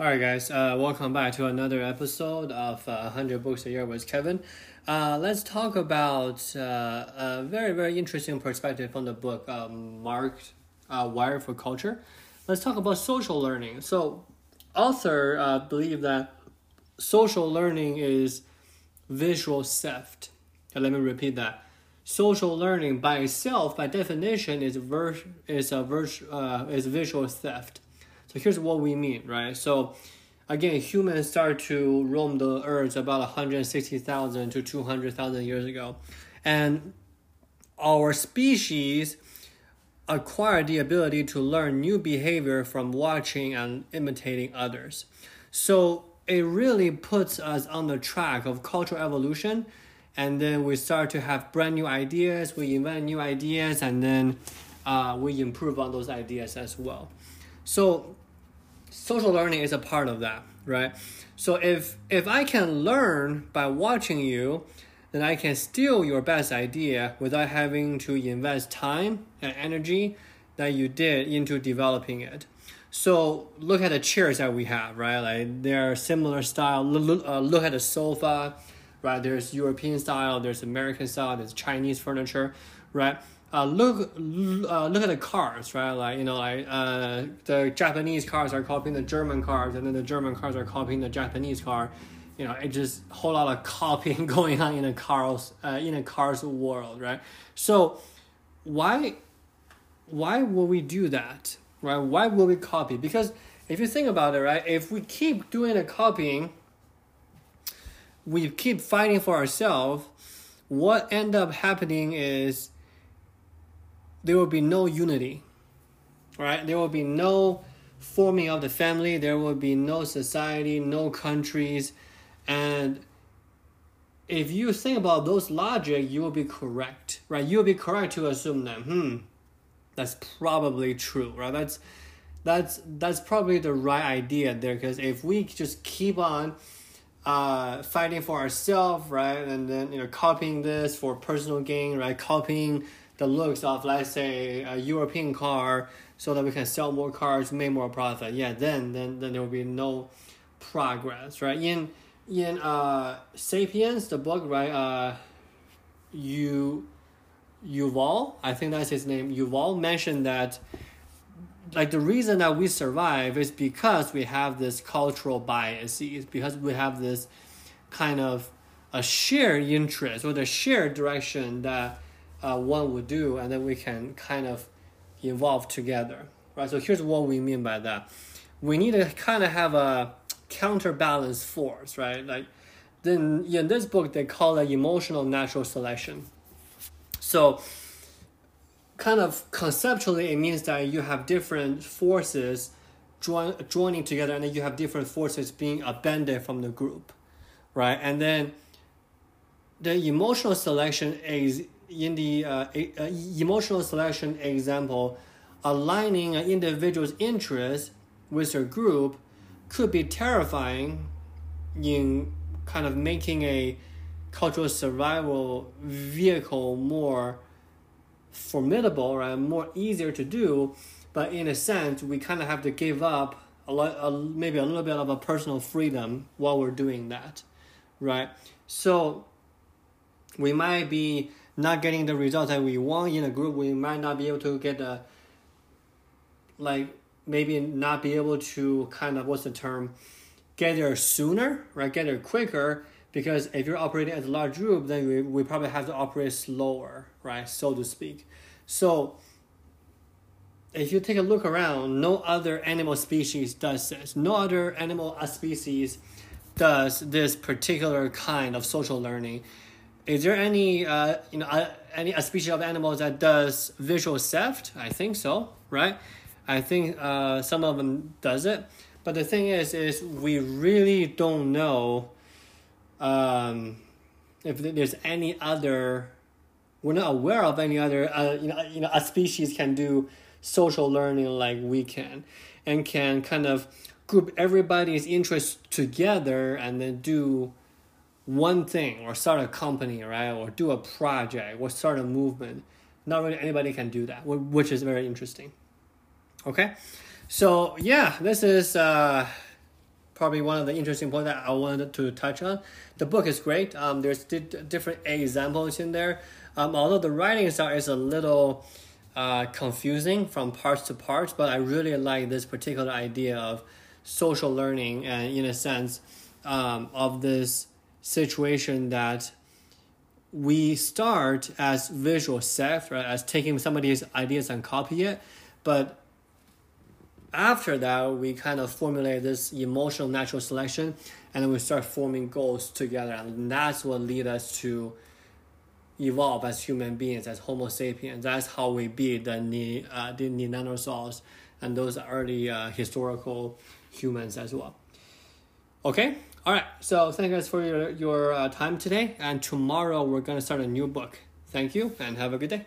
All right, guys, uh, welcome back to another episode of uh, 100 Books a Year with Kevin. Uh, let's talk about uh, a very, very interesting perspective from the book um, Mark uh, Wired for Culture. Let's talk about social learning. So, author uh, believe that social learning is visual theft. Okay, let me repeat that. Social learning by itself, by definition, is ver- is a ver- uh, is visual theft. So here's what we mean, right? So again, humans start to roam the earth about 160,000 to 200,000 years ago. And our species acquired the ability to learn new behavior from watching and imitating others. So it really puts us on the track of cultural evolution. And then we start to have brand new ideas, we invent new ideas, and then uh, we improve on those ideas as well. So social learning is a part of that, right? So if if I can learn by watching you, then I can steal your best idea without having to invest time and energy that you did into developing it. So look at the chairs that we have, right? Like they're similar style. Look, uh, look at the sofa, right? There's European style, there's American style, there's Chinese furniture, right? Uh, look uh, look at the cars, right? Like you know, like uh, the Japanese cars are copying the German cars, and then the German cars are copying the Japanese car. You know, it just whole lot of copying going on in a cars uh, in a cars world, right? So why why will we do that, right? Why will we copy? Because if you think about it, right, if we keep doing the copying, we keep fighting for ourselves. What end up happening is there will be no unity, right? There will be no forming of the family, there will be no society, no countries. And if you think about those logic, you will be correct, right? You'll be correct to assume that, hmm, that's probably true, right? That's that's that's probably the right idea there because if we just keep on uh, fighting for ourselves, right, and then you know copying this for personal gain, right, copying the looks of let's say a European car so that we can sell more cars, make more profit. Yeah, then then then there will be no progress, right? In in uh Sapiens, the book, right? Uh, you Yuval, I think that's his name. Yuval mentioned that like the reason that we survive is because we have this cultural bias, biases, because we have this kind of a shared interest or the shared direction that uh, one would do, and then we can kind of evolve together, right? So here's what we mean by that. We need to kind of have a counterbalance force, right? Like, then in this book they call it emotional natural selection. So, kind of conceptually, it means that you have different forces join, joining together, and then you have different forces being abandoned from the group, right? And then the emotional selection is in the uh, uh, emotional selection example, aligning an individual's interest with a group could be terrifying in kind of making a cultural survival vehicle more formidable right more easier to do. But in a sense we kind of have to give up a lot a, maybe a little bit of a personal freedom while we're doing that right? So we might be not getting the results that we want in a group, we might not be able to get the like maybe not be able to kind of what's the term get there sooner, right? Get there quicker because if you're operating as a large group, then we, we probably have to operate slower, right? So to speak. So if you take a look around, no other animal species does this. No other animal species does this particular kind of social learning is there any uh, you know uh, any a species of animals that does visual theft? I think so, right? I think uh, some of them does it, but the thing is, is we really don't know um, if there's any other. We're not aware of any other uh, you know you know a species can do social learning like we can, and can kind of group everybody's interests together and then do one thing or start a company, right? Or do a project or start a movement. Not really anybody can do that, which is very interesting. Okay, so yeah, this is uh, probably one of the interesting points that I wanted to touch on. The book is great. Um, there's di- different examples in there. Um, although the writing style is a little uh, confusing from parts to parts, but I really like this particular idea of social learning and, in a sense, um, of this situation that we start as visual theft, right, as taking somebody's ideas and copy it, but after that we kind of formulate this emotional natural selection and then we start forming goals together and that's what lead us to evolve as human beings as homo sapiens. That's how we beat the, ne- uh, the neanderthals and those early uh, historical humans as well. Okay all right so thank you guys for your, your uh, time today and tomorrow we're going to start a new book. Thank you and have a good day